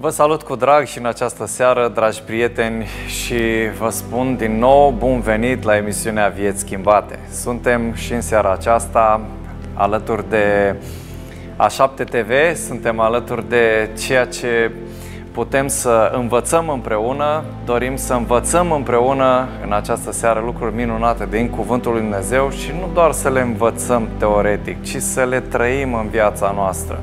Vă salut cu drag și în această seară, dragi prieteni, și vă spun din nou bun venit la emisiunea Vieți Schimbate. Suntem și în seara aceasta alături de A7 TV, suntem alături de ceea ce putem să învățăm împreună, dorim să învățăm împreună în această seară lucruri minunate din Cuvântul Lui Dumnezeu și nu doar să le învățăm teoretic, ci să le trăim în viața noastră.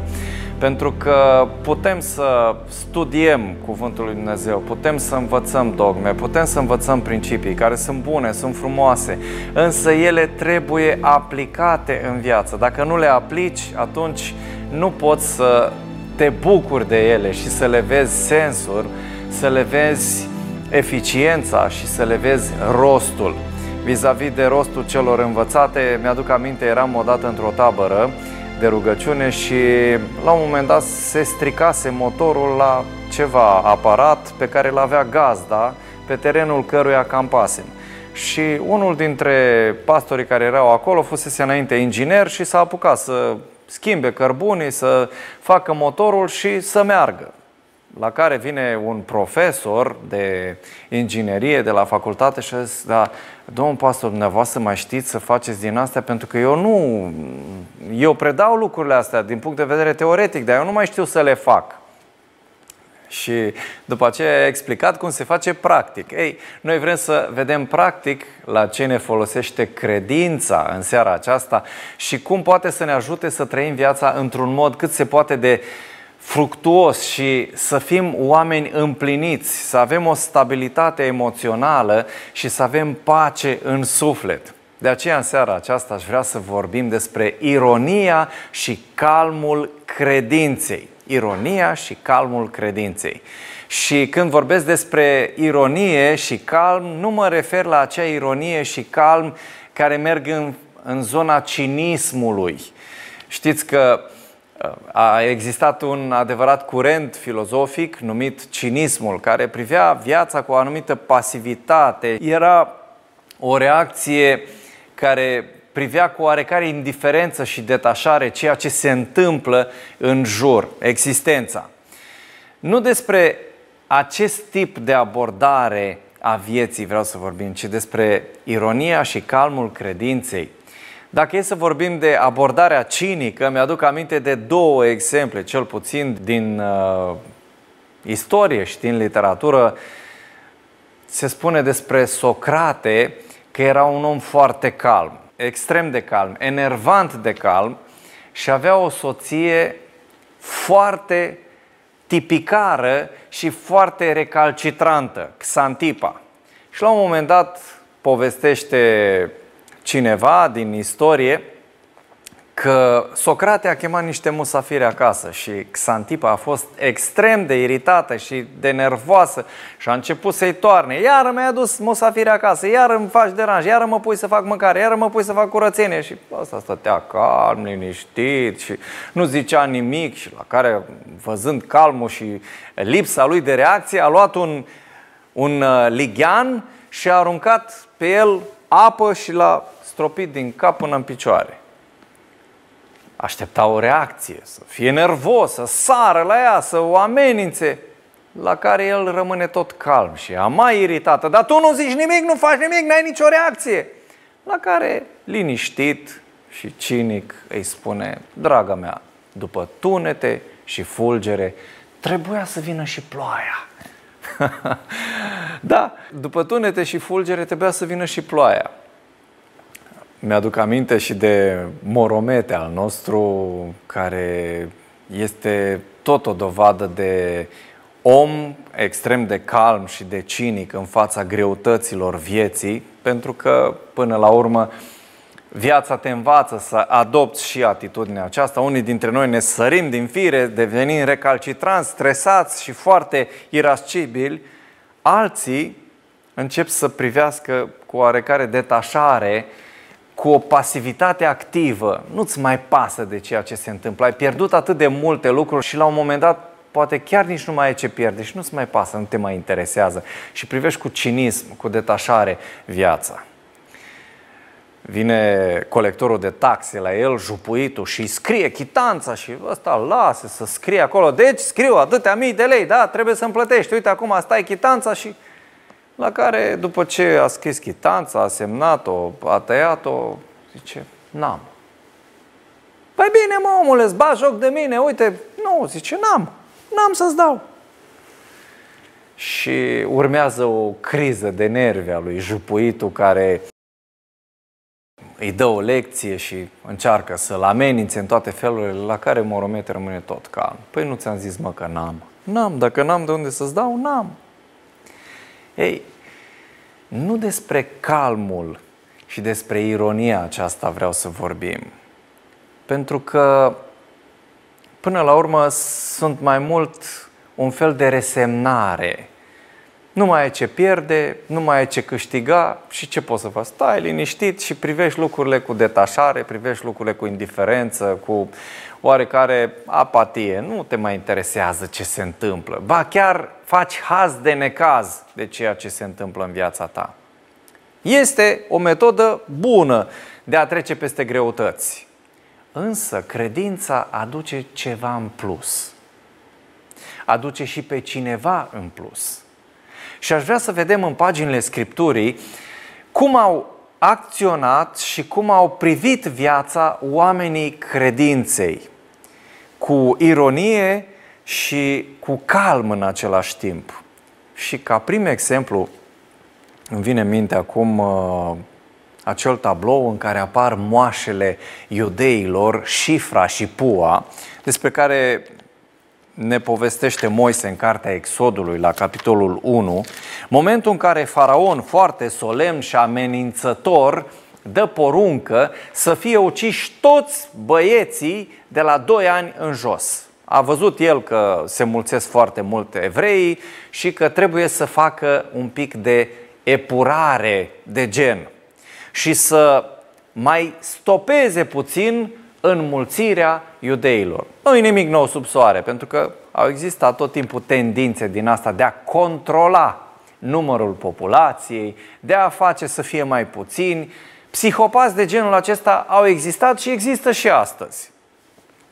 Pentru că putem să studiem Cuvântul lui Dumnezeu, putem să învățăm dogme, putem să învățăm principii care sunt bune, sunt frumoase, însă ele trebuie aplicate în viață. Dacă nu le aplici, atunci nu poți să te bucuri de ele și să le vezi sensul, să le vezi eficiența și să le vezi rostul. Vis-a-vis de rostul celor învățate, mi-aduc aminte, eram odată într-o tabără de rugăciune și la un moment dat se stricase motorul la ceva aparat pe care îl avea gazda pe terenul căruia campasem. Și unul dintre pastorii care erau acolo fusese înainte inginer și s-a apucat să schimbe cărbunii, să facă motorul și să meargă. La care vine un profesor de inginerie de la facultate și a zis, da, domnul pastor, dumneavoastră mai știți să faceți din astea? Pentru că eu nu, eu predau lucrurile astea din punct de vedere teoretic, dar eu nu mai știu să le fac. Și după aceea a explicat cum se face practic. Ei, noi vrem să vedem practic la ce ne folosește credința în seara aceasta și cum poate să ne ajute să trăim viața într-un mod cât se poate de fructuos și să fim oameni împliniți, să avem o stabilitate emoțională și să avem pace în suflet. De aceea, în seara aceasta, aș vrea să vorbim despre ironia și calmul credinței ironia și calmul credinței. Și când vorbesc despre ironie și calm, nu mă refer la acea ironie și calm care merg în, în zona cinismului. Știți că uh, a existat un adevărat curent filozofic numit cinismul, care privea viața cu o anumită pasivitate. Era o reacție care privea cu oarecare indiferență și detașare ceea ce se întâmplă în jur, existența. Nu despre acest tip de abordare a vieții vreau să vorbim, ci despre ironia și calmul credinței. Dacă e să vorbim de abordarea cinică, mi-aduc aminte de două exemple, cel puțin din uh, istorie și din literatură. Se spune despre Socrate că era un om foarte calm extrem de calm, enervant de calm și avea o soție foarte tipicară și foarte recalcitrantă, Xantipa. Și la un moment dat povestește cineva din istorie că Socrate a chemat niște musafiri acasă și Xantipa a fost extrem de iritată și de nervoasă și a început să-i toarne. Iar mi-ai adus musafiri acasă, iar îmi faci deranj, iar mă pui să fac mâncare, iar mă pui să fac curățenie. Și ăsta stătea calm, liniștit și nu zicea nimic și la care, văzând calmul și lipsa lui de reacție, a luat un, un uh, lighean și a aruncat pe el apă și l-a stropit din cap până în picioare aștepta o reacție, să fie nervos, să sară la ea, să o amenințe, la care el rămâne tot calm și ea mai iritată. Dar tu nu zici nimic, nu faci nimic, n-ai nicio reacție. La care, liniștit și cinic, îi spune, draga mea, după tunete și fulgere, trebuia să vină și ploaia. da, după tunete și fulgere trebuia să vină și ploaia. Mi-aduc aminte și de Moromete al nostru, care este tot o dovadă de om extrem de calm și de cinic în fața greutăților vieții, pentru că, până la urmă, viața te învață să adopți și atitudinea aceasta. Unii dintre noi ne sărim din fire, devenim recalcitranți, stresați și foarte irascibili. Alții încep să privească cu oarecare detașare cu o pasivitate activă, nu-ți mai pasă de ceea ce se întâmplă. Ai pierdut atât de multe lucruri și la un moment dat poate chiar nici nu mai ai ce pierde și nu-ți mai pasă, nu te mai interesează și privești cu cinism, cu detașare viața. vine colectorul de taxe la el, jupuitul, și scrie chitanța și ăsta lasă să scrie acolo. Deci scriu atâtea mii de lei, da, trebuie să-mi plătești. Uite, acum stai chitanța și... La care, după ce a scris chitanța, a semnat-o, a tăiat-o, zice, n-am. Păi bine, mă, omule, îți joc de mine, uite, nu, zice, n-am, n-am să-ți dau. Și urmează o criză de nervi a lui jupuitul care îi dă o lecție și încearcă să-l amenințe în toate felurile, la care Moromete rămâne tot calm. Păi nu ți-am zis, mă, că n-am. N-am, dacă n-am de unde să-ți dau, n-am. Ei, nu despre calmul și despre ironia aceasta vreau să vorbim. Pentru că, până la urmă, sunt mai mult un fel de resemnare nu mai ai ce pierde, nu mai ai ce câștiga și ce poți să faci? Stai liniștit și privești lucrurile cu detașare, privești lucrurile cu indiferență, cu oarecare apatie. Nu te mai interesează ce se întâmplă. Ba chiar faci haz de necaz de ceea ce se întâmplă în viața ta. Este o metodă bună de a trece peste greutăți. Însă credința aduce ceva în plus. Aduce și pe cineva în plus. Și aș vrea să vedem în paginile Scripturii cum au acționat și cum au privit viața oamenii credinței, cu ironie și cu calm în același timp. Și ca prim exemplu, îmi vine în minte acum uh, acel tablou în care apar moașele iudeilor, Șifra și Pua, despre care ne povestește Moise în cartea Exodului, la capitolul 1, momentul în care faraon, foarte solemn și amenințător, dă poruncă să fie uciși toți băieții de la 2 ani în jos. A văzut el că se mulțesc foarte mult evrei și că trebuie să facă un pic de epurare de gen și să mai stopeze puțin înmulțirea iudeilor. Nu e nimic nou sub soare, pentru că au existat tot timpul tendințe din asta de a controla numărul populației, de a face să fie mai puțini. Psihopați de genul acesta au existat și există și astăzi.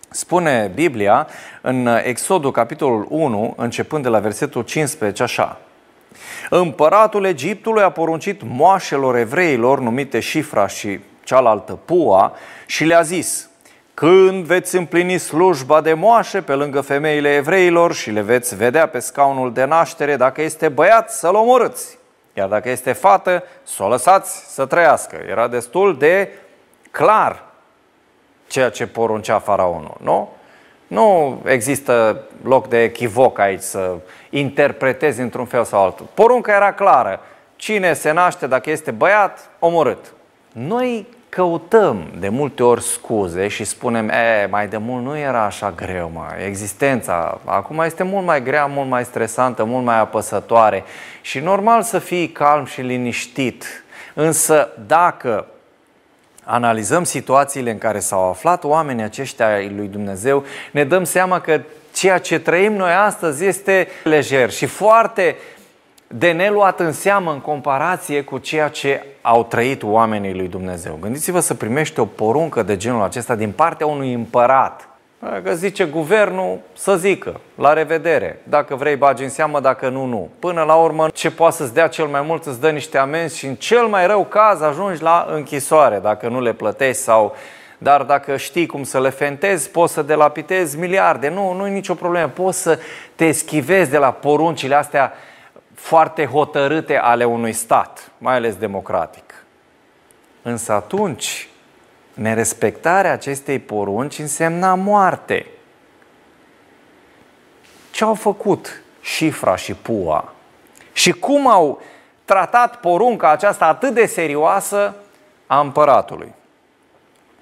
Spune Biblia în Exodul capitolul 1, începând de la versetul 15, așa. Împăratul Egiptului a poruncit moașelor evreilor numite Șifra și cealaltă Pua și le-a zis – când veți împlini slujba de moașe pe lângă femeile evreilor și le veți vedea pe scaunul de naștere, dacă este băiat, să-l omorâți. Iar dacă este fată, să o lăsați să trăiască. Era destul de clar ceea ce poruncea faraonul, nu? Nu există loc de echivoc aici să interpretezi într-un fel sau altul. Porunca era clară. Cine se naște, dacă este băiat, omorât. Noi căutăm de multe ori scuze și spunem, e, mai de mult nu era așa greu, mă. existența acum este mult mai grea, mult mai stresantă, mult mai apăsătoare și normal să fii calm și liniștit. Însă dacă analizăm situațiile în care s-au aflat oamenii aceștia lui Dumnezeu, ne dăm seama că ceea ce trăim noi astăzi este lejer și foarte de neluat în seamă în comparație cu ceea ce au trăit oamenii lui Dumnezeu. Gândiți-vă să primești o poruncă de genul acesta din partea unui împărat. Că zice guvernul să zică, la revedere, dacă vrei bagi în seamă, dacă nu, nu. Până la urmă, ce poate să-ți dea cel mai mult, îți dă niște amenzi și în cel mai rău caz ajungi la închisoare, dacă nu le plătești sau dar dacă știi cum să le fentezi, poți să delapitezi miliarde. Nu, nu e nicio problemă. Poți să te schivezi de la poruncile astea foarte hotărâte ale unui stat, mai ales democratic. Însă atunci, nerespectarea acestei porunci însemna moarte. Ce au făcut Șifra și Pua? Și cum au tratat porunca aceasta atât de serioasă a împăratului?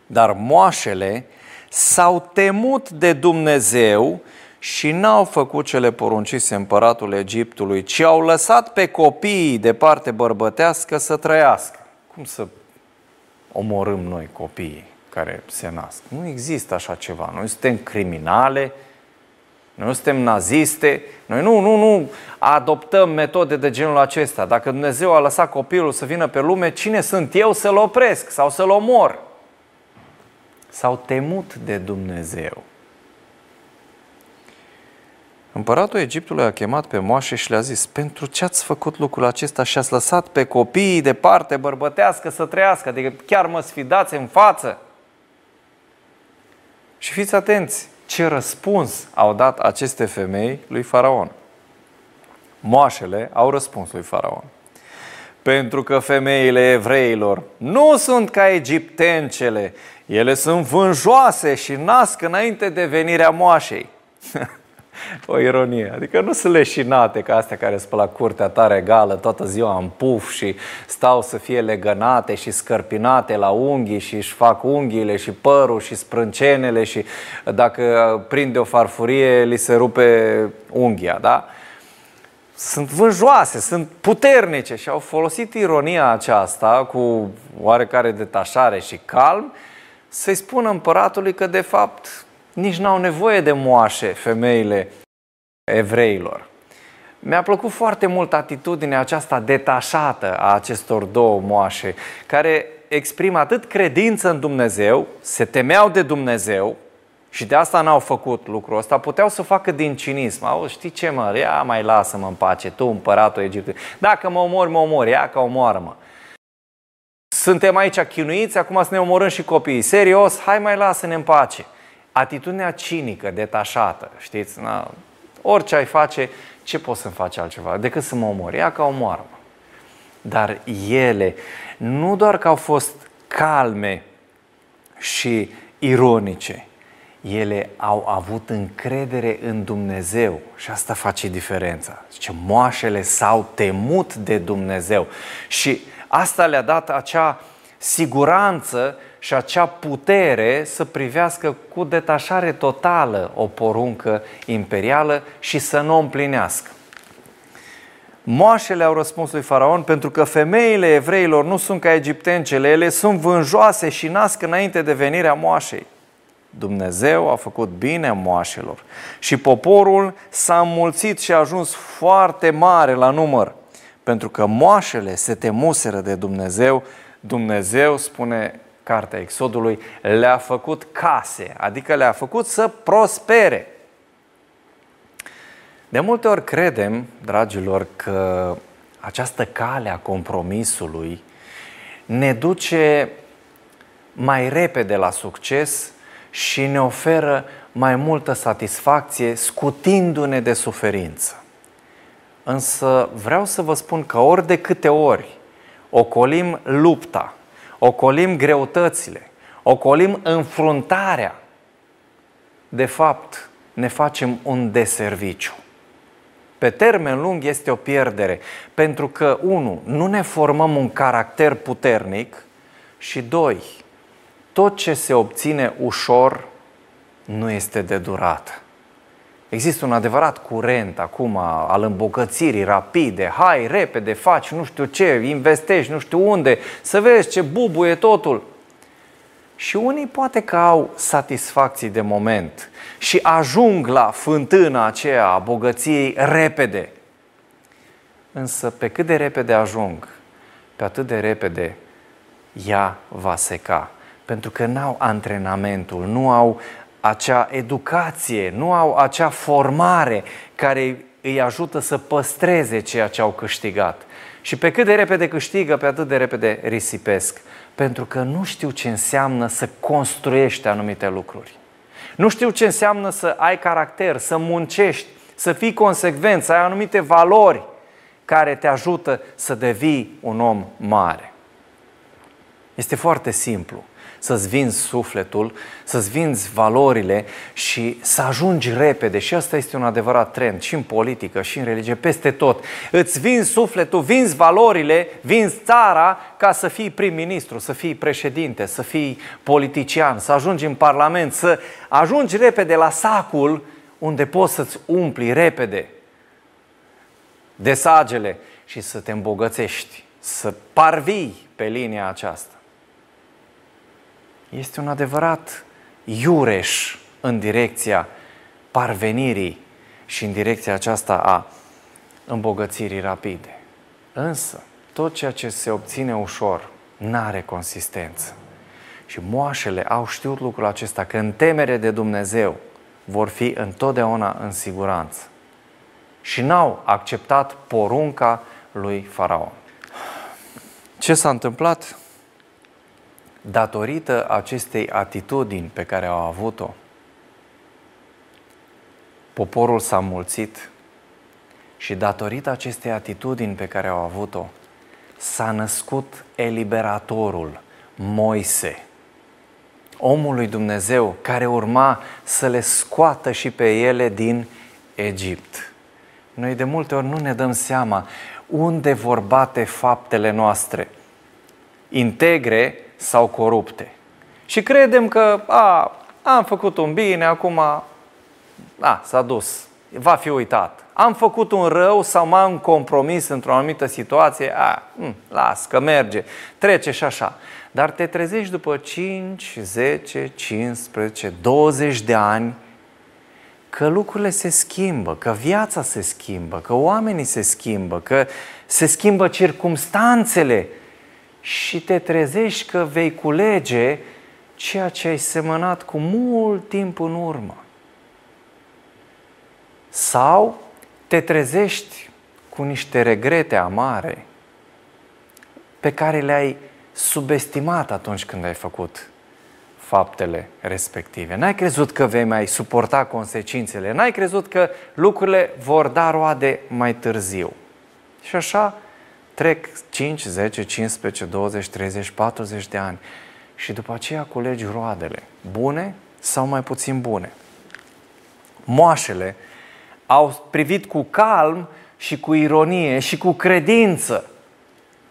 Dar moașele s-au temut de Dumnezeu și n-au făcut cele poruncise împăratul Egiptului, ci au lăsat pe copiii de parte bărbătească să trăiască. Cum să omorâm noi copiii care se nasc? Nu există așa ceva. Noi suntem criminale, Noi nu suntem naziste, noi nu, nu, nu adoptăm metode de genul acesta. Dacă Dumnezeu a lăsat copilul să vină pe lume, cine sunt eu să-l opresc sau să-l omor? S-au temut de Dumnezeu. Împăratul Egiptului a chemat pe moașe și le-a zis, pentru ce ați făcut lucrul acesta și ați lăsat pe copiii de parte bărbătească să trăiască, adică chiar mă sfidați în față? Și fiți atenți, ce răspuns au dat aceste femei lui Faraon. Moașele au răspuns lui Faraon. Pentru că femeile evreilor nu sunt ca egiptencele, ele sunt vânjoase și nasc înainte de venirea moașei. o ironie. Adică nu sunt leșinate ca astea care sunt la curtea ta regală toată ziua în puf și stau să fie legănate și scărpinate la unghii și își fac unghiile și părul și sprâncenele și dacă prinde o farfurie li se rupe unghia, da? Sunt vânjoase, sunt puternice și au folosit ironia aceasta cu oarecare detașare și calm să-i spună împăratului că de fapt nici n-au nevoie de moașe femeile evreilor. Mi-a plăcut foarte mult atitudinea aceasta detașată a acestor două moașe, care exprimă atât credință în Dumnezeu, se temeau de Dumnezeu și de asta n-au făcut lucrul ăsta, puteau să facă din cinism. Au, știi ce mă, ia mai lasă-mă în pace, tu împăratul Egiptului. Dacă mă omori, mă omori, ia ca omoară-mă. Suntem aici chinuiți, acum să ne omorâm și copiii. Serios, hai mai lasă-ne în pace atitudinea cinică, detașată, știți? Na, orice ai face, ce poți să-mi faci altceva decât să mă omori? Ia ca omoară -mă. Dar ele nu doar că au fost calme și ironice, ele au avut încredere în Dumnezeu și asta face diferența. Ce moașele s-au temut de Dumnezeu și asta le-a dat acea siguranță și acea putere să privească cu detașare totală o poruncă imperială și să nu o împlinească. Moașele au răspuns lui Faraon pentru că femeile evreilor nu sunt ca egiptencele, ele sunt vânjoase și nasc înainte de venirea moașei. Dumnezeu a făcut bine moașelor și poporul s-a înmulțit și a ajuns foarte mare la număr, pentru că moașele se temuseră de Dumnezeu. Dumnezeu, spune cartea Exodului, le-a făcut case, adică le-a făcut să prospere. De multe ori credem, dragilor, că această cale a compromisului ne duce mai repede la succes și ne oferă mai multă satisfacție scutindu-ne de suferință. Însă vreau să vă spun că ori de câte ori ocolim lupta, ocolim greutățile, ocolim înfruntarea, de fapt ne facem un deserviciu. Pe termen lung este o pierdere, pentru că, unu, nu ne formăm un caracter puternic și, doi, tot ce se obține ușor nu este de durată. Există un adevărat curent acum al îmbogățirii rapide. Hai, repede, faci nu știu ce, investești nu știu unde, să vezi ce bubuie totul. Și unii poate că au satisfacții de moment și ajung la fântâna aceea a bogăției repede. Însă pe cât de repede ajung, pe atât de repede ea va seca. Pentru că n-au antrenamentul, nu au acea educație, nu au acea formare care îi ajută să păstreze ceea ce au câștigat. Și pe cât de repede câștigă, pe atât de repede risipesc. Pentru că nu știu ce înseamnă să construiești anumite lucruri. Nu știu ce înseamnă să ai caracter, să muncești, să fii consecvent, să ai anumite valori care te ajută să devii un om mare. Este foarte simplu să-ți vinzi sufletul, să-ți vinzi valorile și să ajungi repede. Și asta este un adevărat trend și în politică, și în religie, peste tot. Îți vinzi sufletul, vinzi valorile, vinzi țara ca să fii prim-ministru, să fii președinte, să fii politician, să ajungi în parlament, să ajungi repede la sacul unde poți să-ți umpli repede desagele și să te îmbogățești, să parvii pe linia aceasta este un adevărat iureș în direcția parvenirii și în direcția aceasta a îmbogățirii rapide. Însă, tot ceea ce se obține ușor n-are consistență. Și moașele au știut lucrul acesta, că în temere de Dumnezeu vor fi întotdeauna în siguranță. Și n-au acceptat porunca lui Faraon. Ce s-a întâmplat? Datorită acestei atitudini pe care au avut-o, poporul s-a mulțit și datorită acestei atitudini pe care au avut-o, s-a născut eliberatorul, Moise, omul lui Dumnezeu care urma să le scoată și pe ele din Egipt. Noi de multe ori nu ne dăm seama unde vor bate faptele noastre, integre sau corupte. Și credem că a, am făcut un bine, acum a, s-a dus, va fi uitat. Am făcut un rău sau m-am compromis într-o anumită situație, a, m- las că merge, trece și așa. Dar te trezești după 5, 10, 15, 20 de ani că lucrurile se schimbă, că viața se schimbă, că oamenii se schimbă, că se schimbă circumstanțele și te trezești că vei culege ceea ce ai semănat cu mult timp în urmă. Sau te trezești cu niște regrete amare pe care le-ai subestimat atunci când ai făcut faptele respective. N-ai crezut că vei mai suporta consecințele, n-ai crezut că lucrurile vor da roade mai târziu. Și așa trec 5, 10, 15, 20, 30, 40 de ani și după aceea culegi roadele, bune sau mai puțin bune. Moașele au privit cu calm și cu ironie și cu credință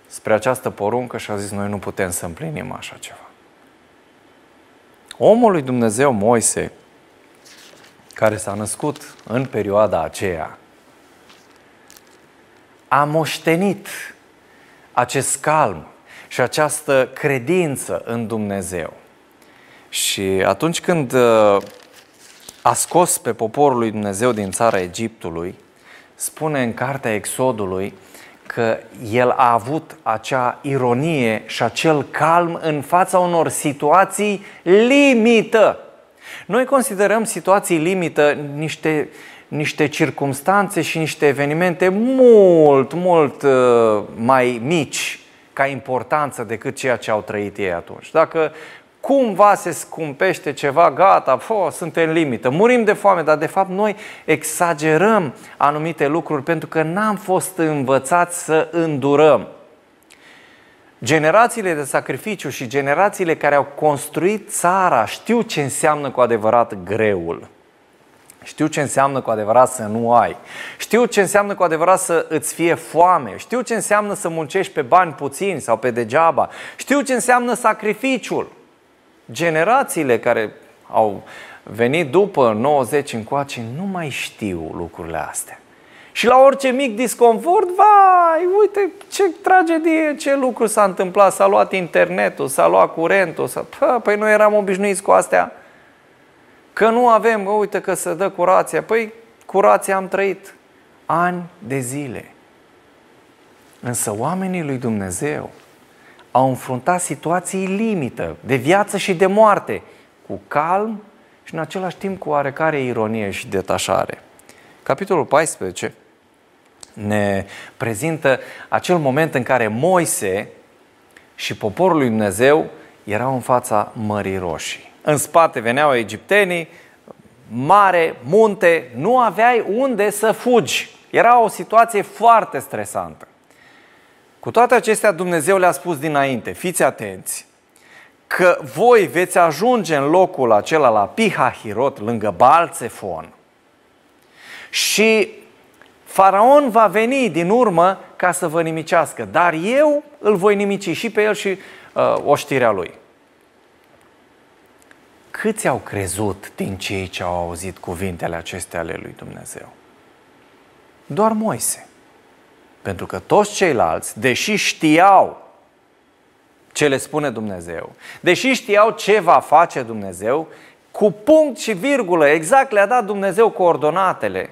spre această poruncă și au zis, noi nu putem să împlinim așa ceva. Omul lui Dumnezeu, Moise, care s-a născut în perioada aceea, a moștenit acest calm și această credință în Dumnezeu. Și atunci când uh, a scos pe poporul lui Dumnezeu din țara Egiptului, spune în cartea Exodului că el a avut acea ironie și acel calm în fața unor situații limită. Noi considerăm situații limită niște, niște circumstanțe și niște evenimente mult, mult uh, mai mici ca importanță decât ceea ce au trăit ei atunci. Dacă cumva se scumpește ceva, gata, fo, suntem limită, murim de foame, dar de fapt noi exagerăm anumite lucruri pentru că n-am fost învățați să îndurăm. Generațiile de sacrificiu și generațiile care au construit țara știu ce înseamnă cu adevărat greul. Știu ce înseamnă cu adevărat să nu ai. Știu ce înseamnă cu adevărat să îți fie foame. Știu ce înseamnă să muncești pe bani puțini sau pe degeaba. Știu ce înseamnă sacrificiul generațiile care au venit după 90 încoace nu mai știu lucrurile astea. Și la orice mic disconfort, vai, uite ce tragedie, ce lucru s-a întâmplat, s-a luat internetul, s-a luat curentul, s-a... Pă, păi noi eram obișnuiți cu astea. Că nu avem, bă, uite că se dă curația. Păi curația am trăit ani de zile. Însă oamenii lui Dumnezeu au înfruntat situații limită, de viață și de moarte, cu calm și în același timp cu oarecare ironie și detașare. Capitolul 14 ne prezintă acel moment în care Moise și poporul lui Dumnezeu erau în fața Mării Roșii. În spate veneau egiptenii, mare, munte, nu aveai unde să fugi. Era o situație foarte stresantă. Cu toate acestea, Dumnezeu le-a spus dinainte, fiți atenți, că voi veți ajunge în locul acela la Pihahirot, lângă Balțefon, și Faraon va veni din urmă ca să vă nimicească, dar eu îl voi nimici și pe el și uh, oștirea lui. Câți au crezut din cei ce au auzit cuvintele acestea ale lui Dumnezeu? Doar Moise. Pentru că toți ceilalți, deși știau ce le spune Dumnezeu, deși știau ce va face Dumnezeu, cu punct și virgulă, exact le-a dat Dumnezeu coordonatele.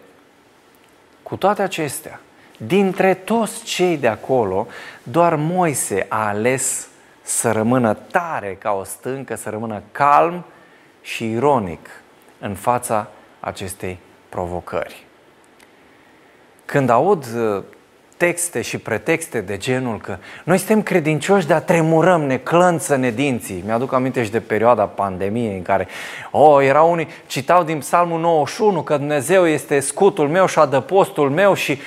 Cu toate acestea, dintre toți cei de acolo, doar Moise a ales să rămână tare ca o stâncă, să rămână calm și ironic în fața acestei provocări. Când aud uh, texte și pretexte de genul că noi suntem credincioși, dar tremurăm, ne clănță ne dinții. Mi-aduc aminte și de perioada pandemiei în care, oh, erau unii, citau din Psalmul 91 că Dumnezeu este scutul meu și adăpostul meu și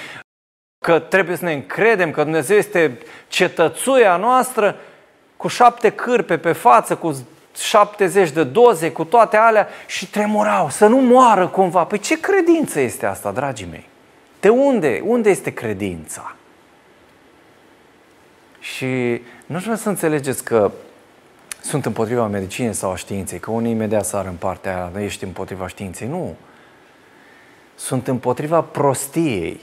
că trebuie să ne încredem că Dumnezeu este cetățuia noastră cu șapte cârpe pe față, cu 70 de doze, cu toate alea și tremurau, să nu moară cumva. Păi ce credință este asta, dragii mei? De unde? Unde este credința? Și nu vreau să înțelegeți că sunt împotriva medicinei sau a științei, că unii imediat sar în partea aia, ești împotriva științei. Nu. Sunt împotriva prostiei,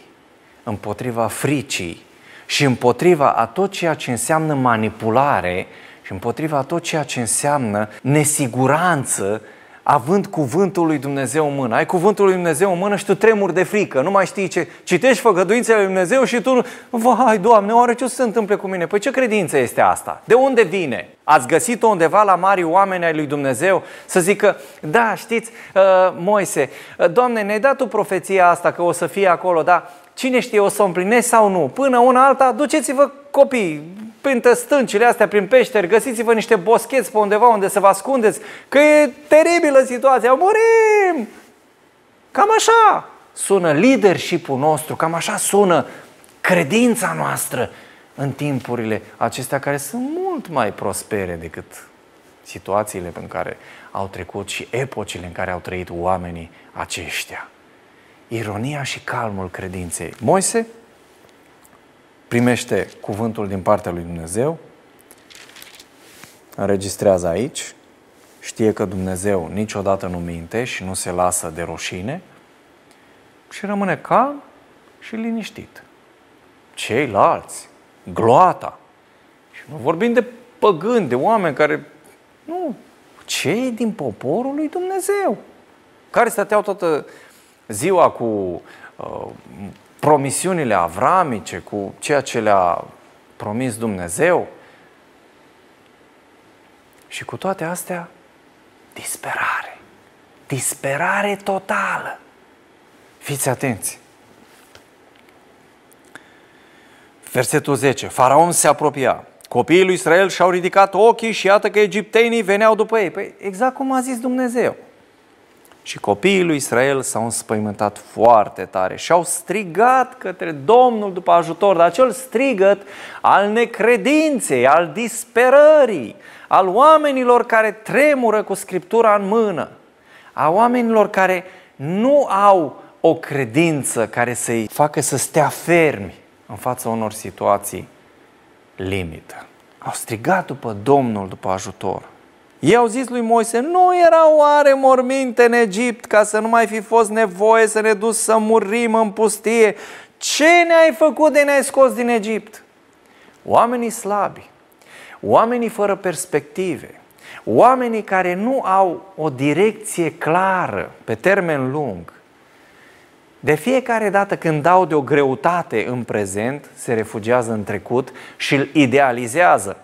împotriva fricii și împotriva a tot ceea ce înseamnă manipulare și împotriva tot ceea ce înseamnă nesiguranță având cuvântul lui Dumnezeu în mână. Ai cuvântul lui Dumnezeu în mână și tu tremuri de frică, nu mai știi ce. Citești făgăduințele lui Dumnezeu și tu, vai, Doamne, oare ce o să se întâmple cu mine? Păi ce credință este asta? De unde vine? Ați găsit-o undeva la mari oameni ai lui Dumnezeu să zică, da, știți, uh, Moise, uh, Doamne, ne-ai dat tu profeția asta că o să fie acolo, dar cine știe, o să o împlinesc sau nu? Până una alta, duceți-vă copii, printre stâncile astea, prin peșteri, găsiți-vă niște boscheți pe undeva unde să vă ascundeți, că e teribilă situația, murim! Cam așa sună leadership-ul nostru, cam așa sună credința noastră în timpurile acestea care sunt mult mai prospere decât situațiile în care au trecut și epocile în care au trăit oamenii aceștia. Ironia și calmul credinței. Moise primește cuvântul din partea lui Dumnezeu, înregistrează aici, știe că Dumnezeu niciodată nu minte și nu se lasă de roșine și rămâne calm și liniștit. Ceilalți, gloata, și nu vorbim de păgâni, de oameni care, nu, cei din poporul lui Dumnezeu, care stăteau toată ziua cu uh, promisiunile avramice, cu ceea ce le-a promis Dumnezeu. Și cu toate astea, disperare. Disperare totală. Fiți atenți. Versetul 10. Faraon se apropia. Copiii lui Israel și-au ridicat ochii și iată că egiptenii veneau după ei. Păi exact cum a zis Dumnezeu. Și copiii lui Israel s-au înspăimântat foarte tare și au strigat către Domnul după ajutor, dar acel strigăt al necredinței, al disperării, al oamenilor care tremură cu Scriptura în mână, a oamenilor care nu au o credință care să-i facă să stea fermi în fața unor situații limită. Au strigat după Domnul, după ajutor. Ei au zis lui Moise, nu era oare morminte în Egipt ca să nu mai fi fost nevoie să ne duci să murim în pustie? Ce ne-ai făcut de ne-ai scos din Egipt? Oamenii slabi, oamenii fără perspective, oamenii care nu au o direcție clară pe termen lung, de fiecare dată când dau de o greutate în prezent, se refugiază în trecut și îl idealizează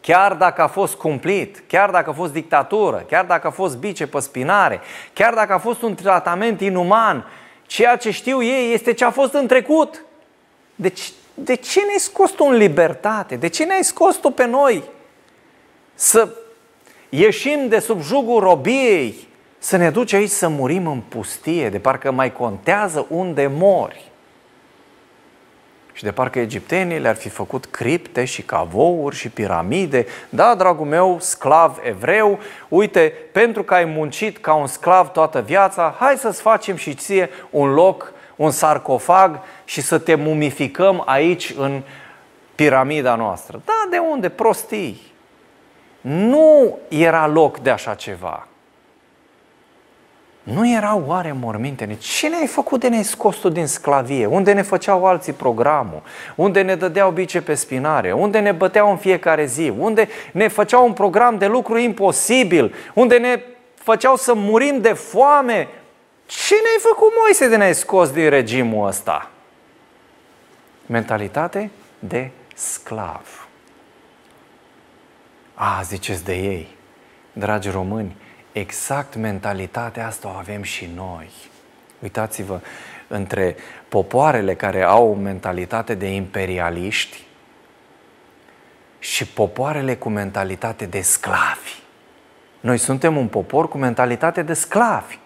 chiar dacă a fost cumplit, chiar dacă a fost dictatură, chiar dacă a fost bice pe spinare, chiar dacă a fost un tratament inuman, ceea ce știu ei este ce a fost în trecut. Deci, de ce ne-ai scos tu în libertate? De ce ne-ai scos tu pe noi să ieșim de sub jugul robiei, să ne duci aici să murim în pustie, de parcă mai contează unde mori? Și de parcă egiptenii le-ar fi făcut cripte și cavouri și piramide. Da, dragul meu, sclav evreu, uite, pentru că ai muncit ca un sclav toată viața, hai să-ți facem și ție un loc, un sarcofag și să te mumificăm aici în piramida noastră. Da, de unde? Prostii. Nu era loc de așa ceva. Nu erau oare morminte? Ce ne-ai făcut de ne-ai scos tu din sclavie? Unde ne făceau alții programul? Unde ne dădeau bice pe spinare? Unde ne băteau în fiecare zi? Unde ne făceau un program de lucru imposibil? Unde ne făceau să murim de foame. Ce ne-ai făcut, Moise, de ne-ai scos din regimul ăsta? Mentalitate de sclav. A, ziceți de ei, dragi români, exact mentalitatea asta o avem și noi. Uitați-vă, între popoarele care au o mentalitate de imperialiști și popoarele cu mentalitate de sclavi. Noi suntem un popor cu mentalitate de sclavi.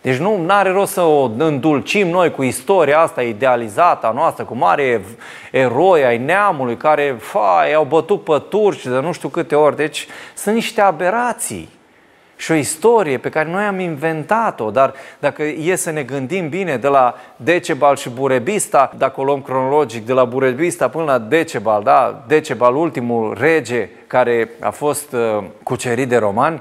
Deci nu are rost să o îndulcim noi cu istoria asta idealizată a noastră, cu mare eroi ai neamului care fa, au bătut pe turci de nu știu câte ori. Deci sunt niște aberații și o istorie pe care noi am inventat-o, dar dacă e să ne gândim bine de la Decebal și Burebista, dacă o luăm cronologic de la Burebista până la Decebal, da? Decebal, ultimul rege care a fost uh, cucerit de romani,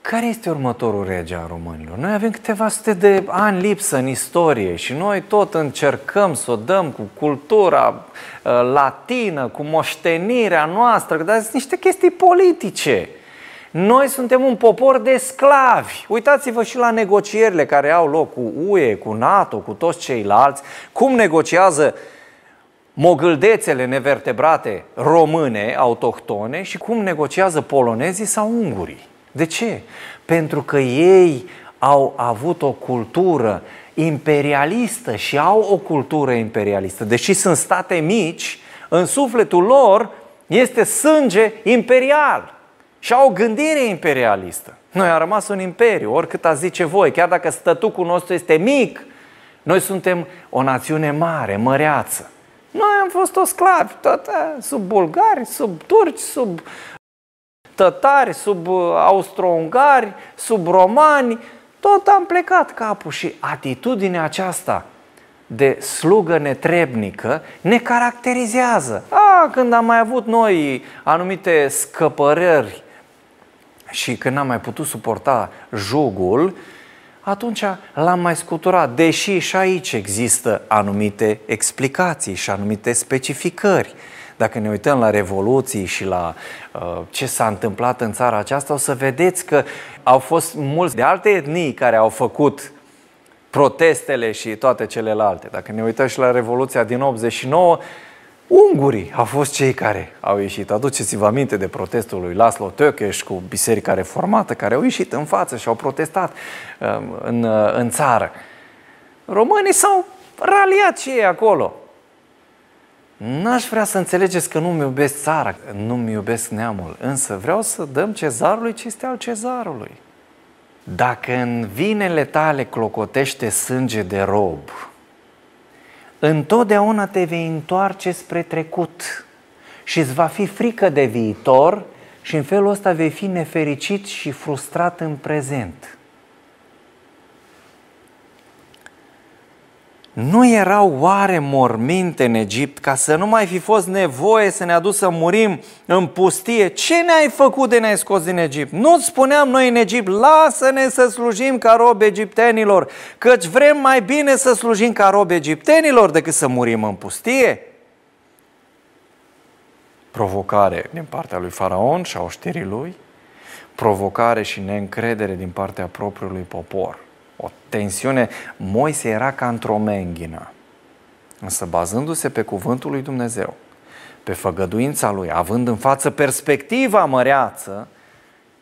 care este următorul rege al românilor? Noi avem câteva sute de ani lipsă în istorie și noi tot încercăm să o dăm cu cultura uh, latină, cu moștenirea noastră, dar sunt niște chestii politice. Noi suntem un popor de sclavi. Uitați-vă și la negocierile care au loc cu UE, cu NATO, cu toți ceilalți, cum negociază mogâldețele nevertebrate române, autohtone și cum negociază polonezii sau ungurii. De ce? Pentru că ei au avut o cultură imperialistă și au o cultură imperialistă. Deși sunt state mici, în sufletul lor este sânge imperial și au o gândire imperialistă. Noi am rămas un imperiu, oricât a zice voi, chiar dacă stătucul nostru este mic, noi suntem o națiune mare, măreață. Noi am fost o sclavi, tot, sub bulgari, sub turci, sub tătari, sub uh, austro-ungari, sub romani, tot am plecat capul și atitudinea aceasta de slugă netrebnică ne caracterizează. A, când am mai avut noi anumite scăpărări și când n-am mai putut suporta jugul, atunci l-am mai scuturat, deși și aici există anumite explicații și anumite specificări. Dacă ne uităm la revoluții și la uh, ce s-a întâmplat în țara aceasta, o să vedeți că au fost mulți de alte etnii care au făcut protestele și toate celelalte. Dacă ne uităm și la Revoluția din 89, ungurii au fost cei care au ieșit. Aduceți-vă aminte de protestul lui Laszlo Tökes cu Biserica Reformată, care au ieșit în față și au protestat um, în, uh, în țară. Românii s-au raliat și ei acolo. N-aș vrea să înțelegeți că nu-mi iubesc țara, nu-mi iubesc neamul, însă vreau să dăm cezarului ce este al cezarului. Dacă în vinele tale clocotește sânge de rob, întotdeauna te vei întoarce spre trecut și îți va fi frică de viitor și în felul ăsta vei fi nefericit și frustrat în prezent. Nu erau oare morminte în Egipt ca să nu mai fi fost nevoie să ne aduc să murim în pustie? Ce ne-ai făcut de ne-ai scos din Egipt? Nu-ți spuneam noi în Egipt, lasă-ne să slujim ca robi egiptenilor, căci vrem mai bine să slujim ca robi egiptenilor decât să murim în pustie? Provocare din partea lui Faraon și a oștirii lui, provocare și neîncredere din partea propriului popor – o tensiune. Moise era ca într-o menghină. Însă bazându-se pe cuvântul lui Dumnezeu, pe făgăduința lui, având în față perspectiva măreață,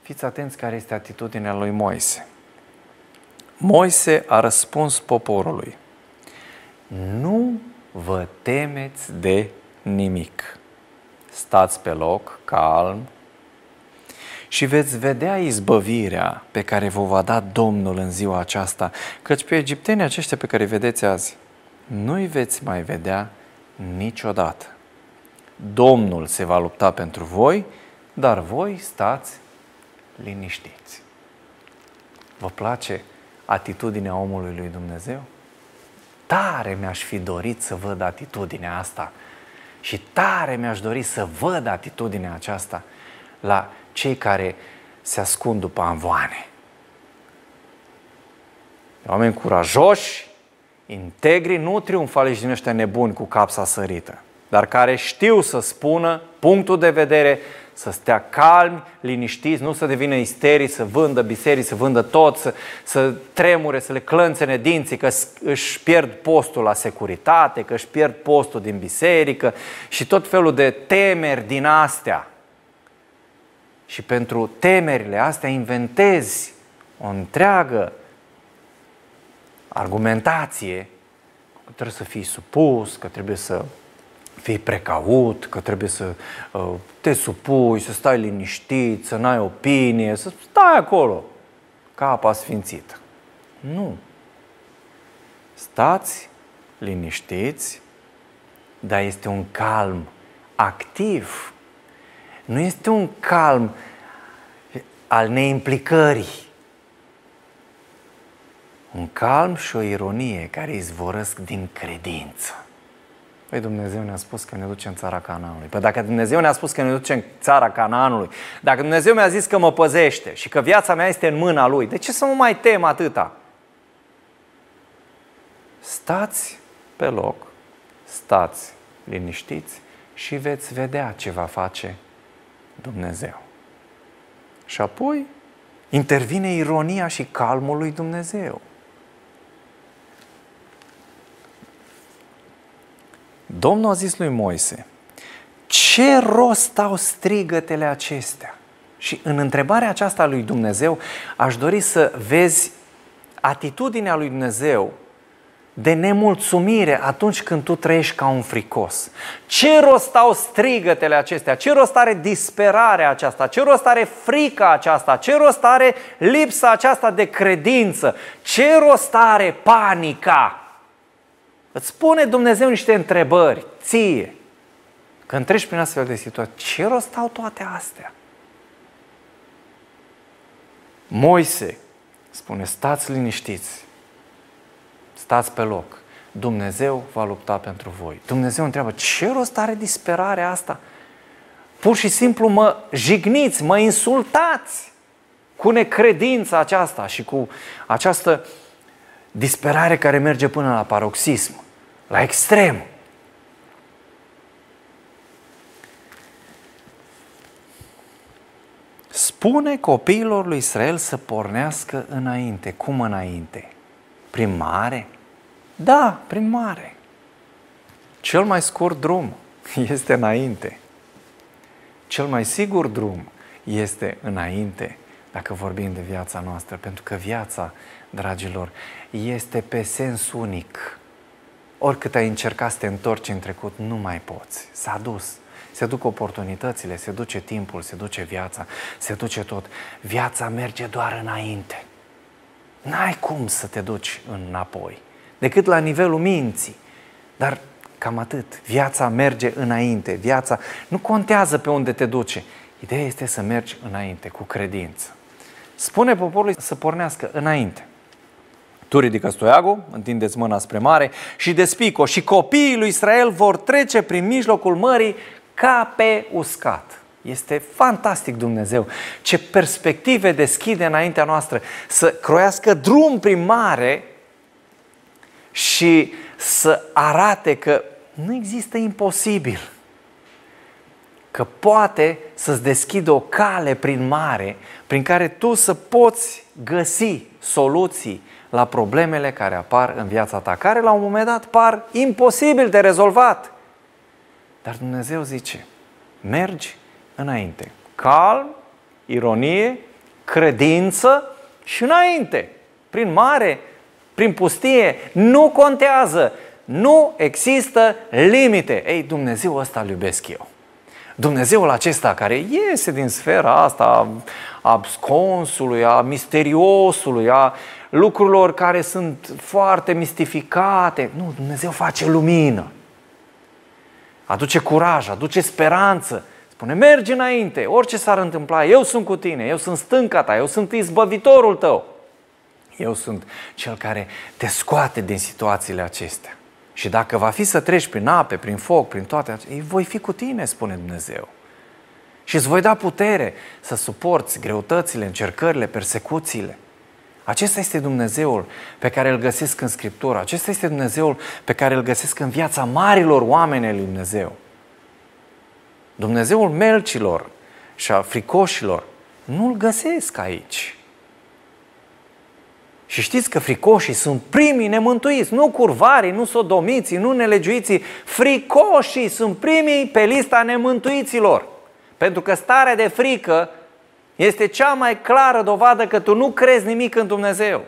fiți atenți care este atitudinea lui Moise. Moise a răspuns poporului, nu vă temeți de nimic. Stați pe loc, calm, și veți vedea izbăvirea pe care vă va da Domnul în ziua aceasta, căci pe egiptenii aceștia pe care îi vedeți azi, nu-i veți mai vedea niciodată. Domnul se va lupta pentru voi, dar voi stați liniștiți. Vă place atitudinea omului lui Dumnezeu? Tare mi-aș fi dorit să văd atitudinea asta și tare mi-aș dori să văd atitudinea aceasta la cei care se ascund după anvoane. Oameni curajoși, integri, nu triumfaliști din ăștia nebuni cu capsa sărită, dar care știu să spună punctul de vedere să stea calmi, liniștiți, nu să devină isterici, să vândă biserici, să vândă tot, să, să tremure, să le clănțene dinții, că își pierd postul la securitate, că își pierd postul din biserică și tot felul de temeri din astea. Și pentru temerile astea inventezi o întreagă argumentație că trebuie să fii supus, că trebuie să fii precaut, că trebuie să uh, te supuși, să stai liniștit, să n-ai opinie, să stai acolo, ca apa sfințită. Nu. Stați liniștiți, dar este un calm activ. Nu este un calm al neimplicării. Un calm și o ironie care izvorăsc din credință. Păi Dumnezeu ne-a spus că ne duce în țara Canaanului. Păi dacă Dumnezeu ne-a spus că ne duce în țara Canaanului, dacă Dumnezeu mi-a zis că mă păzește și că viața mea este în mâna Lui, de ce să mă mai tem atâta? Stați pe loc, stați liniștiți și veți vedea ce va face Dumnezeu. Și apoi intervine ironia și calmul lui Dumnezeu. Domnul a zis lui Moise, ce rost au strigătele acestea? Și în întrebarea aceasta lui Dumnezeu aș dori să vezi atitudinea lui Dumnezeu de nemulțumire atunci când tu trăiești ca un fricos. Ce rost au strigătele acestea? Ce rost are disperarea aceasta? Ce rost are frica aceasta? Ce rost are lipsa aceasta de credință? Ce rost are panica? Îți pune Dumnezeu niște întrebări, ție. Când treci prin astfel de situații, ce rost au toate astea? Moise spune, stați liniștiți, stați pe loc. Dumnezeu va lupta pentru voi. Dumnezeu întreabă, ce rost are disperarea asta? Pur și simplu mă jigniți, mă insultați cu necredința aceasta și cu această disperare care merge până la paroxism la extrem. Spune copiilor lui Israel să pornească înainte. Cum înainte? Prin mare? Da, prin mare. Cel mai scurt drum este înainte. Cel mai sigur drum este înainte, dacă vorbim de viața noastră, pentru că viața, dragilor, este pe sens unic oricât ai încercat să te întorci în trecut, nu mai poți. S-a dus. Se duc oportunitățile, se duce timpul, se duce viața, se duce tot. Viața merge doar înainte. N-ai cum să te duci înapoi, decât la nivelul minții. Dar cam atât. Viața merge înainte. Viața nu contează pe unde te duce. Ideea este să mergi înainte, cu credință. Spune poporului să pornească înainte. Tu ridică stoiagul, întindeți mâna spre mare și despico și copiii lui Israel vor trece prin mijlocul mării ca pe uscat. Este fantastic Dumnezeu. Ce perspective deschide înaintea noastră să croiască drum prin mare și să arate că nu există imposibil. Că poate să-ți deschidă o cale prin mare prin care tu să poți găsi soluții la problemele care apar în viața ta, care la un moment dat par imposibil de rezolvat. Dar Dumnezeu zice, mergi înainte. Calm, ironie, credință și înainte. Prin mare, prin pustie, nu contează. Nu există limite. Ei, Dumnezeu ăsta îl iubesc eu. Dumnezeul acesta care iese din sfera asta a absconsului, a misteriosului, a lucrurilor care sunt foarte mistificate. Nu, Dumnezeu face lumină. Aduce curaj, aduce speranță. Spune, mergi înainte, orice s-ar întâmpla, eu sunt cu tine, eu sunt stânca ta, eu sunt izbăvitorul tău. Eu sunt cel care te scoate din situațiile acestea. Și dacă va fi să treci prin ape, prin foc, prin toate acestea, voi fi cu tine, spune Dumnezeu. Și îți voi da putere să suporți greutățile, încercările, persecuțiile. Acesta este Dumnezeul pe care îl găsesc în Scriptură. Acesta este Dumnezeul pe care îl găsesc în viața marilor oameni lui Dumnezeu. Dumnezeul melcilor și a fricoșilor, nu-l găsesc aici. Și știți că fricoșii sunt primii nemântuiți, nu curvarii, nu sodomiții, nu nelegiuiții. Fricoșii sunt primii pe lista nemântuiților. Pentru că starea de frică este cea mai clară dovadă că tu nu crezi nimic în Dumnezeu.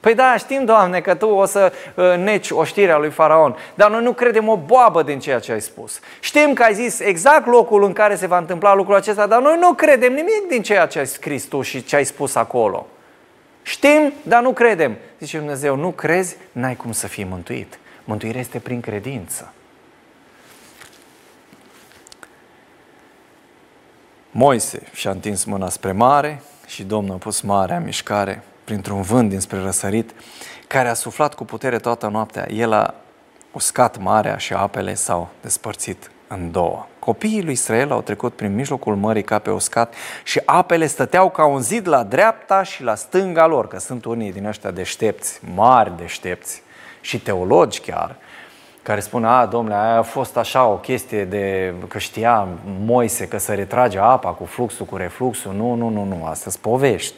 Păi da, știm, Doamne, că Tu o să uh, neci oștirea lui Faraon, dar noi nu credem o boabă din ceea ce ai spus. Știm că ai zis exact locul în care se va întâmpla lucrul acesta, dar noi nu credem nimic din ceea ce ai scris Tu și ce ai spus acolo. Știm, dar nu credem. Zice Dumnezeu, nu crezi, n-ai cum să fii mântuit. Mântuirea este prin credință. Moise și-a întins mâna spre mare și Domnul a pus marea în mișcare printr-un vânt dinspre răsărit, care a suflat cu putere toată noaptea. El a uscat marea și apele s-au despărțit în două. Copiii lui Israel au trecut prin mijlocul mării ca pe uscat și apele stăteau ca un zid la dreapta și la stânga lor, că sunt unii din ăștia deștepți, mari deștepți și teologi chiar, care spun, a, domnule, aia a fost așa o chestie de, că știa Moise că să retrage apa cu fluxul, cu refluxul. Nu, nu, nu, nu, asta povești.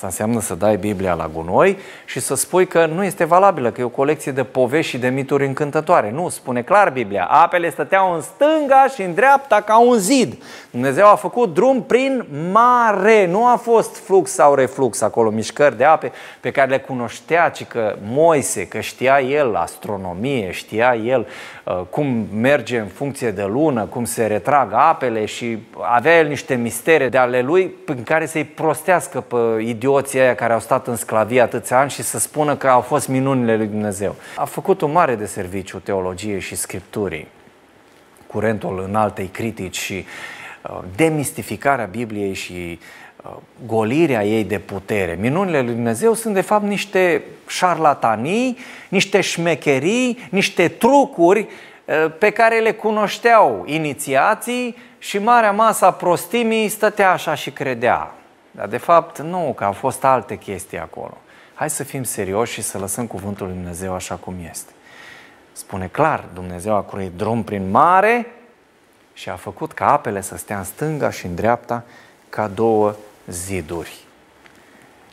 Asta înseamnă să dai Biblia la gunoi și să spui că nu este valabilă, că e o colecție de povești și de mituri încântătoare. Nu, spune clar Biblia. Apele stăteau în stânga și în dreapta ca un zid. Dumnezeu a făcut drum prin mare. Nu a fost flux sau reflux acolo, mișcări de ape pe care le cunoștea, ci că Moise, că știa el astronomie, știa el uh, cum merge în funcție de lună, cum se retrag apele și avea el niște mistere de ale lui prin care să-i prostească pe idiot idioții aia care au stat în sclavie atâția ani și să spună că au fost minunile lui Dumnezeu. A făcut un mare de serviciu teologiei și scripturii, curentul în altei critici și uh, demistificarea Bibliei și uh, golirea ei de putere. Minunile lui Dumnezeu sunt de fapt niște șarlatanii, niște șmecherii, niște trucuri uh, pe care le cunoșteau inițiații și marea masa prostimii stătea așa și credea. Dar de fapt nu, că au fost alte chestii acolo. Hai să fim serioși și să lăsăm cuvântul lui Dumnezeu așa cum este. Spune clar, Dumnezeu a curit drum prin mare și a făcut ca apele să stea în stânga și în dreapta ca două ziduri.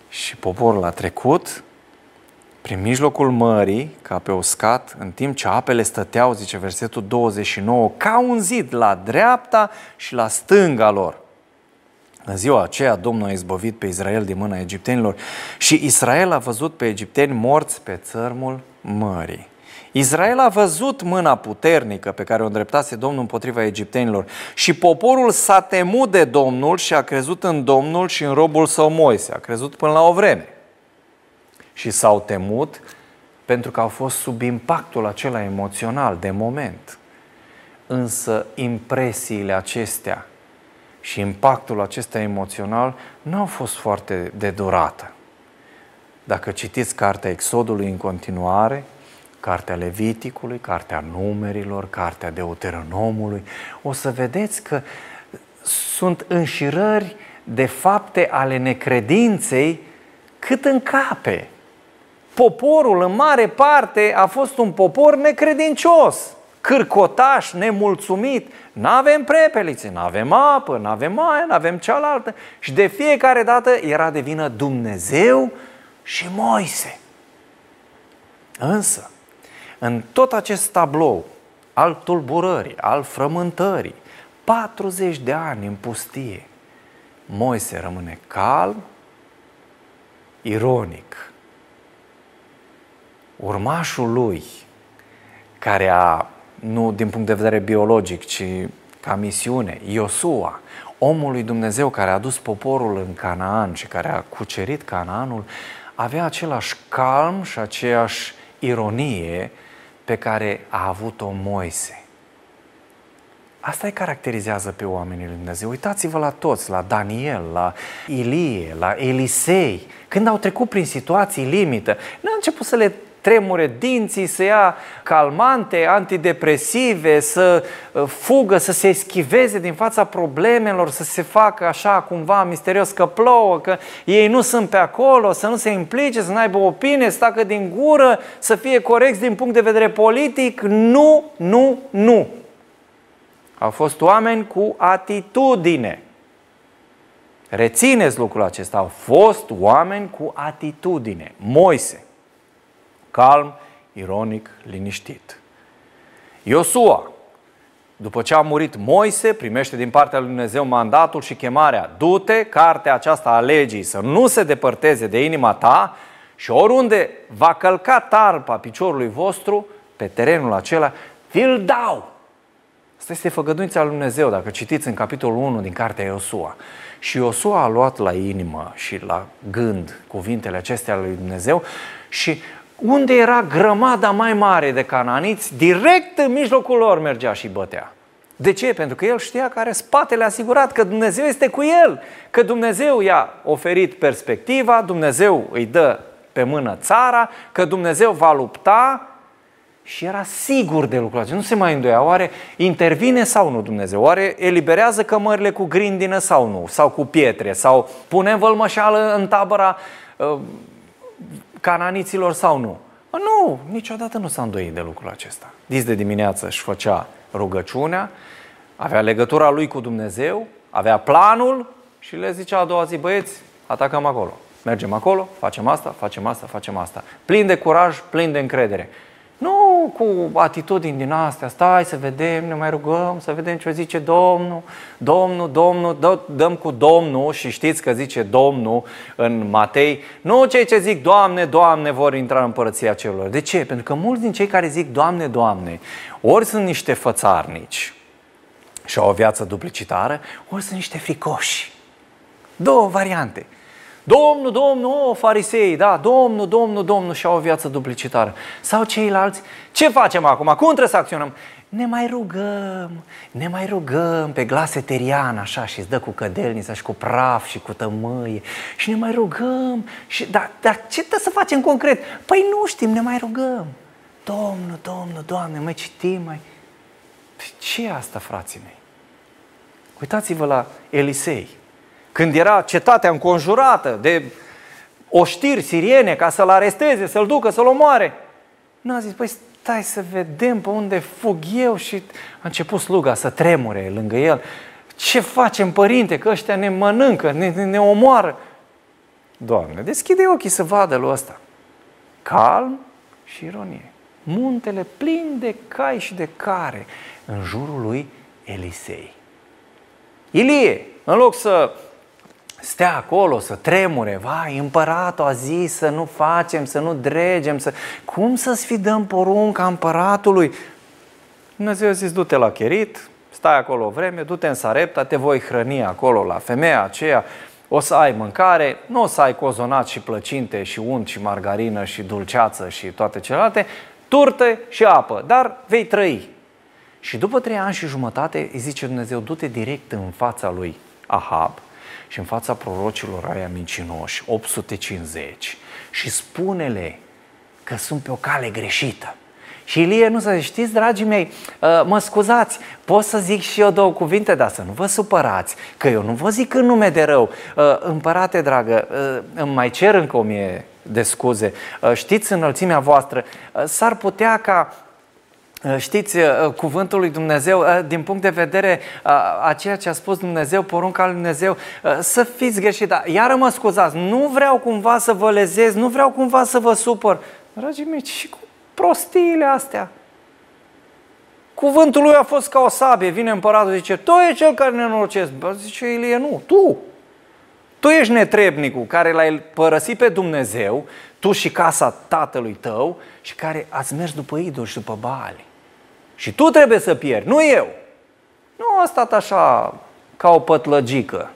Și poporul a trecut prin mijlocul mării, ca pe uscat, în timp ce apele stăteau, zice versetul 29, ca un zid la dreapta și la stânga lor. În ziua aceea Domnul a izbăvit pe Israel din mâna egiptenilor și Israel a văzut pe egipteni morți pe țărmul mării. Israel a văzut mâna puternică pe care o îndreptase Domnul împotriva egiptenilor și poporul s-a temut de Domnul și a crezut în Domnul și în robul său Moise. A crezut până la o vreme. Și s-au temut pentru că au fost sub impactul acela emoțional de moment. Însă impresiile acestea și impactul acesta emoțional nu au fost foarte de durată. Dacă citiți cartea Exodului în continuare, cartea Leviticului, cartea Numerilor, cartea Deuteronomului, o să vedeți că sunt înșirări de fapte ale necredinței cât în cape. Poporul, în mare parte, a fost un popor necredincios cârcotaș, nemulțumit, nu avem prepelițe, nu avem apă, nu avem aia, nu avem cealaltă. Și de fiecare dată era de vină Dumnezeu și Moise. Însă, în tot acest tablou al tulburării, al frământării, 40 de ani în pustie, Moise rămâne calm, ironic. Urmașul lui, care a nu din punct de vedere biologic, ci ca misiune. Iosua, omul lui Dumnezeu care a dus poporul în Canaan și care a cucerit Canaanul, avea același calm și aceeași ironie pe care a avut-o Moise. Asta îi caracterizează pe oamenii lui Dumnezeu. Uitați-vă la toți, la Daniel, la Ilie, la Elisei. Când au trecut prin situații limită, nu au început să le tremure dinții, să ia calmante, antidepresive, să uh, fugă, să se eschiveze din fața problemelor, să se facă așa cumva misterios că plouă, că ei nu sunt pe acolo, să nu se implice, să nu aibă opinie, să tacă din gură, să fie corecți din punct de vedere politic. Nu, nu, nu. Au fost oameni cu atitudine. Rețineți lucrul acesta. Au fost oameni cu atitudine. Moise, calm, ironic, liniștit. Iosua, după ce a murit Moise, primește din partea lui Dumnezeu mandatul și chemarea. Du-te, cartea aceasta a legii să nu se depărteze de inima ta și oriunde va călca tarpa piciorului vostru, pe terenul acela, vi-l dau. Asta este făgăduința lui Dumnezeu, dacă citiți în capitolul 1 din cartea Iosua. Și Iosua a luat la inimă și la gând cuvintele acestea lui Dumnezeu și unde era grămada mai mare de cananiți, direct în mijlocul lor mergea și bătea. De ce? Pentru că el știa că are spatele asigurat, că Dumnezeu este cu el, că Dumnezeu i-a oferit perspectiva, Dumnezeu îi dă pe mână țara, că Dumnezeu va lupta și era sigur de lucrul acesta. Nu se mai îndoia. Oare intervine sau nu Dumnezeu? Oare eliberează cămările cu grindină sau nu? Sau cu pietre? Sau pune vălmășeală în tabăra uh, cananiților sau nu? Nu, niciodată nu s-a îndoit de lucrul acesta. Dis de dimineață își făcea rugăciunea, avea legătura lui cu Dumnezeu, avea planul și le zicea a doua zi, băieți, atacăm acolo. Mergem acolo, facem asta, facem asta, facem asta. Plin de curaj, plin de încredere. Nu cu atitudini din astea, stai să vedem, ne mai rugăm, să vedem ce zice Domnul, Domnul, Domnul, dă, dăm cu Domnul și știți că zice Domnul în Matei, nu cei ce zic Doamne, Doamne vor intra în împărăția celor. De ce? Pentru că mulți din cei care zic Doamne, Doamne, ori sunt niște fățarnici și au o viață duplicitară, ori sunt niște fricoși. Două variante. Domnul, Domnul, o, farisei, da, Domnul, Domnul, Domnul și au o viață duplicitară. Sau ceilalți, ce facem acum? Cum trebuie să acționăm? Ne mai rugăm, ne mai rugăm pe glas eterian așa și îți dă cu cădelnița și cu praf și cu tămâie și ne mai rugăm. Și, dar, dar ce trebuie să facem concret? Păi nu știm, ne mai rugăm. Domnul, Domnul, Doamne, mai citim, mai... Păi ce e asta, frații mei? Uitați-vă la Elisei când era cetatea înconjurată de oștiri siriene ca să-l aresteze, să-l ducă, să-l omoare. Nu a zis, păi stai să vedem pe unde fug eu și a început sluga să tremure lângă el. Ce facem, părinte, că ăștia ne mănâncă, ne, ne, ne omoară? Doamne, deschide ochii să vadă lui ăsta. Calm și ironie. Muntele plin de cai și de care în jurul lui Elisei. Ilie, în loc să stea acolo, să tremure, vai, împăratul a zis să nu facem, să nu dregem, să... cum să sfidăm porunca împăratului? Dumnezeu a zis, du-te la Cherit, stai acolo o vreme, du-te în Sarepta, te voi hrăni acolo la femeia aceea, o să ai mâncare, nu o să ai cozonat și plăcinte și unt și margarină și dulceață și toate celelalte, turte și apă, dar vei trăi. Și după trei ani și jumătate îi zice Dumnezeu, du-te direct în fața lui Ahab și în fața prorocilor aia mincinoși, 850, și spune-le că sunt pe o cale greșită. Și Ilie nu să știți, dragii mei, uh, mă scuzați, pot să zic și eu două cuvinte, dar să nu vă supărați, că eu nu vă zic în nume de rău. Uh, împărate, dragă, uh, îmi mai cer încă o mie de scuze. Știți înălțimea voastră, s-ar putea ca Uh, știți, uh, cuvântul lui Dumnezeu, uh, din punct de vedere a ceea ce a spus Dumnezeu, porunca lui Dumnezeu, să fiți greșit. Dar iară mă scuzați, nu vreau cumva să vă lezez, nu vreau cumva să vă supăr. Dragii mei, și cu prostiile astea. Cuvântul lui a fost ca o sabie, vine împăratul, zice, tu e cel care ne norocesc. Zice Ilie, nu, tu. Tu ești netrebnicul care l-ai părăsit pe Dumnezeu, tu și casa tatălui tău și care ați mers după idoli și după bali. Și tu trebuie să pierzi, nu eu. Nu a stat așa ca o pătlăgică.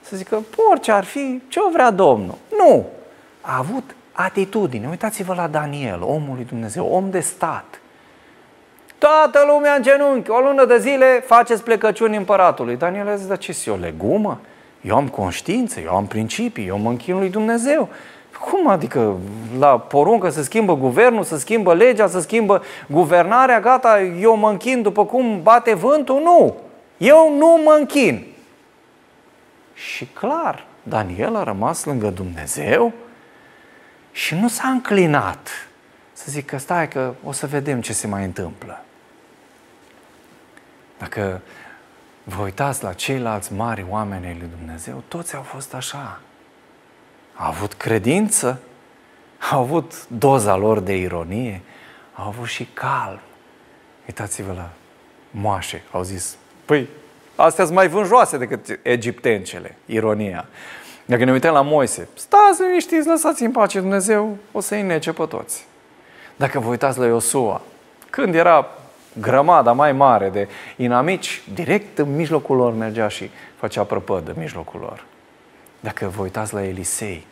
Să zică, orice ar fi, ce o vrea Domnul. Nu. A avut atitudine. Uitați-vă la Daniel, omul lui Dumnezeu, om de stat. Toată lumea în genunchi, o lună de zile faceți plecăciuni împăratului. Daniel a zis, dar ce o legumă? Eu am conștiință, eu am principii, eu mă închin lui Dumnezeu. Cum adică la poruncă să schimbă guvernul, să schimbă legea, să schimbă guvernarea, gata, eu mă închin după cum bate vântul? Nu! Eu nu mă închin. Și clar, Daniel a rămas lângă Dumnezeu și nu s-a înclinat să zică, stai că o să vedem ce se mai întâmplă. Dacă vă uitați la ceilalți mari oameni ai lui Dumnezeu, toți au fost așa. Au avut credință, au avut doza lor de ironie, au avut și calm. Uitați-vă la moașe, au zis, păi, astea sunt mai vânjoase decât egiptencele, ironia. Dacă ne uităm la Moise, stați liniștiți, lăsați în pace Dumnezeu, o să-i nece pe toți. Dacă vă uitați la Iosua, când era grămada mai mare de inamici, direct în mijlocul lor mergea și făcea prăpăd în mijlocul lor. Dacă vă uitați la Elisei,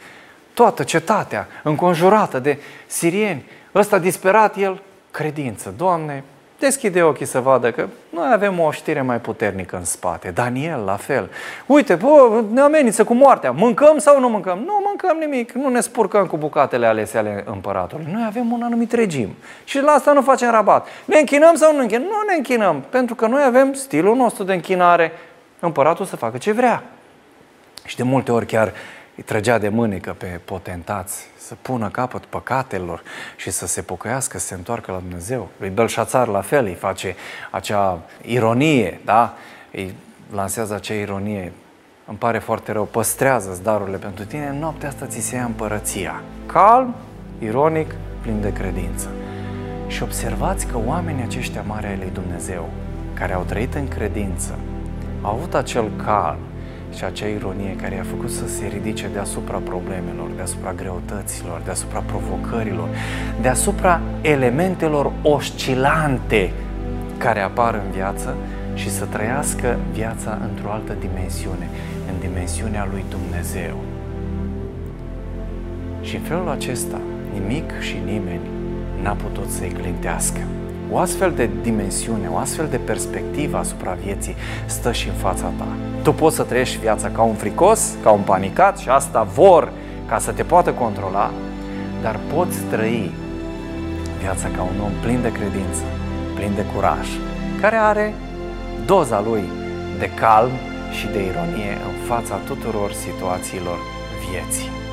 toată cetatea înconjurată de sirieni, ăsta disperat el, credință. Doamne, deschide ochii să vadă că noi avem o știre mai puternică în spate. Daniel, la fel. Uite, bă, ne amenință cu moartea. Mâncăm sau nu mâncăm? Nu mâncăm nimic. Nu ne spurcăm cu bucatele alese ale împăratului. Noi avem un anumit regim. Și la asta nu facem rabat. Ne închinăm sau nu închinăm? Nu ne închinăm. Pentru că noi avem stilul nostru de închinare. Împăratul să facă ce vrea. Și de multe ori chiar îi trăgea de mânecă pe potentați să pună capăt păcatelor și să se pocăiască, să se întoarcă la Dumnezeu. Lui Belșațar la fel îi face acea ironie, da? Îi lansează acea ironie. Îmi pare foarte rău, păstrează darurile pentru tine, în noaptea asta ți se ia împărăția. Calm, ironic, plin de credință. Și observați că oamenii aceștia mari ai lui Dumnezeu, care au trăit în credință, au avut acel calm, și acea ironie care i-a făcut să se ridice deasupra problemelor, deasupra greutăților, deasupra provocărilor, deasupra elementelor oscilante care apar în viață și să trăiască viața într-o altă dimensiune, în dimensiunea lui Dumnezeu. Și în felul acesta, nimic și nimeni n-a putut să-i clintească. O astfel de dimensiune, o astfel de perspectivă asupra vieții stă și în fața ta. Tu poți să trăiești viața ca un fricos, ca un panicat și asta vor ca să te poată controla, dar poți trăi viața ca un om plin de credință, plin de curaj, care are doza lui de calm și de ironie în fața tuturor situațiilor vieții.